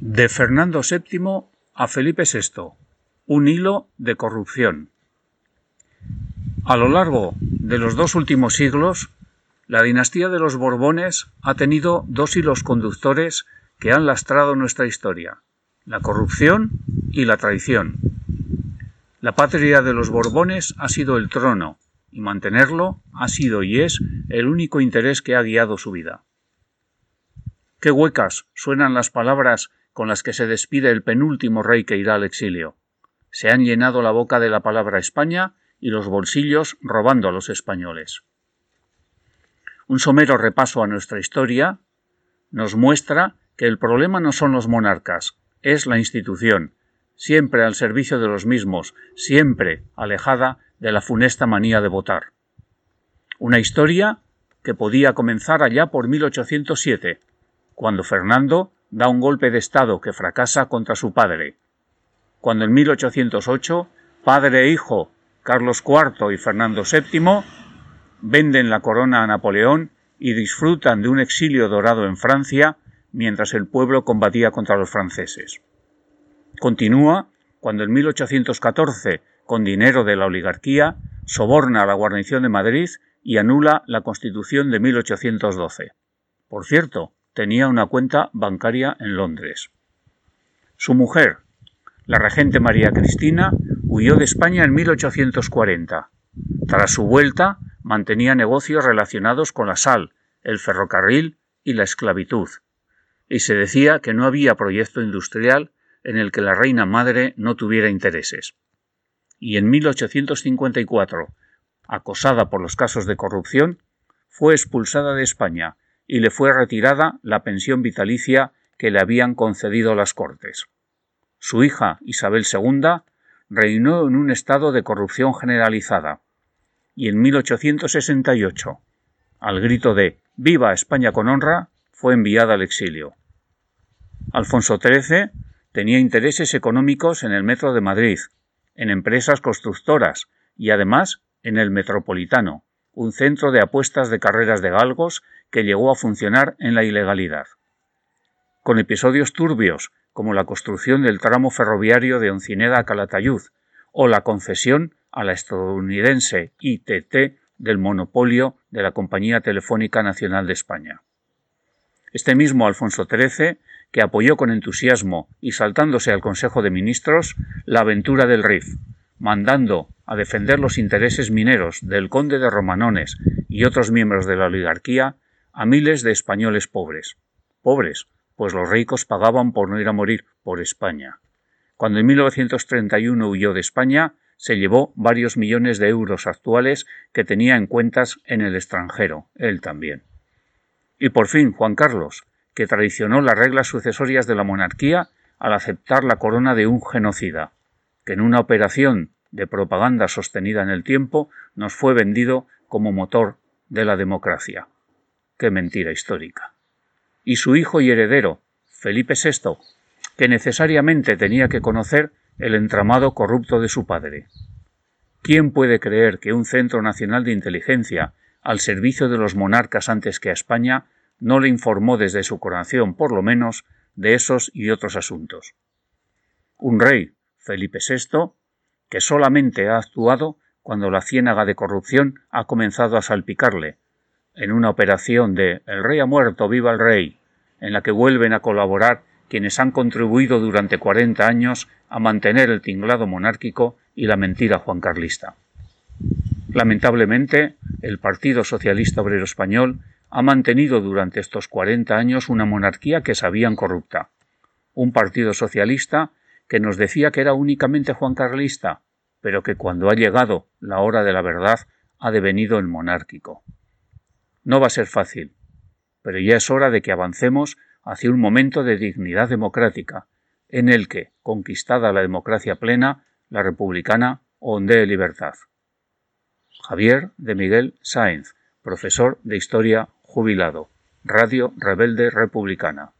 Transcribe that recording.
De Fernando VII a Felipe VI. Un hilo de corrupción. A lo largo de los dos últimos siglos, la dinastía de los Borbones ha tenido dos hilos conductores que han lastrado nuestra historia, la corrupción y la traición. La patria de los Borbones ha sido el trono, y mantenerlo ha sido y es el único interés que ha guiado su vida. Qué huecas suenan las palabras con las que se despide el penúltimo rey que irá al exilio. Se han llenado la boca de la palabra España y los bolsillos robando a los españoles. Un somero repaso a nuestra historia nos muestra que el problema no son los monarcas, es la institución, siempre al servicio de los mismos, siempre alejada de la funesta manía de votar. Una historia que podía comenzar allá por 1807, cuando Fernando da un golpe de Estado que fracasa contra su padre. Cuando en 1808, padre e hijo, Carlos IV y Fernando VII, venden la corona a Napoleón y disfrutan de un exilio dorado en Francia mientras el pueblo combatía contra los franceses. Continúa cuando en 1814, con dinero de la oligarquía, soborna a la guarnición de Madrid y anula la Constitución de 1812. Por cierto, tenía una cuenta bancaria en Londres. Su mujer, la regente María Cristina, huyó de España en 1840. Tras su vuelta, mantenía negocios relacionados con la sal, el ferrocarril y la esclavitud, y se decía que no había proyecto industrial en el que la reina madre no tuviera intereses. Y en 1854, acosada por los casos de corrupción, fue expulsada de España y le fue retirada la pensión vitalicia que le habían concedido las Cortes. Su hija, Isabel II, reinó en un estado de corrupción generalizada, y en 1868, al grito de Viva España con honra, fue enviada al exilio. Alfonso XIII tenía intereses económicos en el Metro de Madrid, en empresas constructoras y además en el Metropolitano, un centro de apuestas de carreras de galgos que llegó a funcionar en la ilegalidad. Con episodios turbios como la construcción del tramo ferroviario de Oncineda a Calatayud o la concesión a la estadounidense ITT del monopolio de la Compañía Telefónica Nacional de España. Este mismo Alfonso XIII, que apoyó con entusiasmo y saltándose al Consejo de Ministros la aventura del RIF, mandando a defender los intereses mineros del conde de Romanones y otros miembros de la oligarquía a miles de españoles pobres. Pobres, pues los ricos pagaban por no ir a morir por España. Cuando en 1931 huyó de España, se llevó varios millones de euros actuales que tenía en cuentas en el extranjero, él también. Y por fin Juan Carlos, que traicionó las reglas sucesorias de la monarquía al aceptar la corona de un genocida, que en una operación de propaganda sostenida en el tiempo nos fue vendido como motor de la democracia. Qué mentira histórica. Y su hijo y heredero, Felipe VI, que necesariamente tenía que conocer el entramado corrupto de su padre. ¿Quién puede creer que un Centro Nacional de Inteligencia, al servicio de los monarcas antes que a España, no le informó desde su coronación, por lo menos, de esos y otros asuntos? Un rey, Felipe VI, que solamente ha actuado cuando la ciénaga de corrupción ha comenzado a salpicarle, en una operación de El rey ha muerto, viva el rey, en la que vuelven a colaborar quienes han contribuido durante 40 años a mantener el tinglado monárquico y la mentira juancarlista. Lamentablemente, el Partido Socialista Obrero Español ha mantenido durante estos 40 años una monarquía que sabían corrupta. Un partido socialista que nos decía que era únicamente Juan Carlista, pero que cuando ha llegado la hora de la verdad ha devenido el monárquico. No va a ser fácil, pero ya es hora de que avancemos hacia un momento de dignidad democrática, en el que, conquistada la democracia plena, la republicana ondee libertad. Javier de Miguel Sáenz, profesor de Historia jubilado, Radio Rebelde Republicana.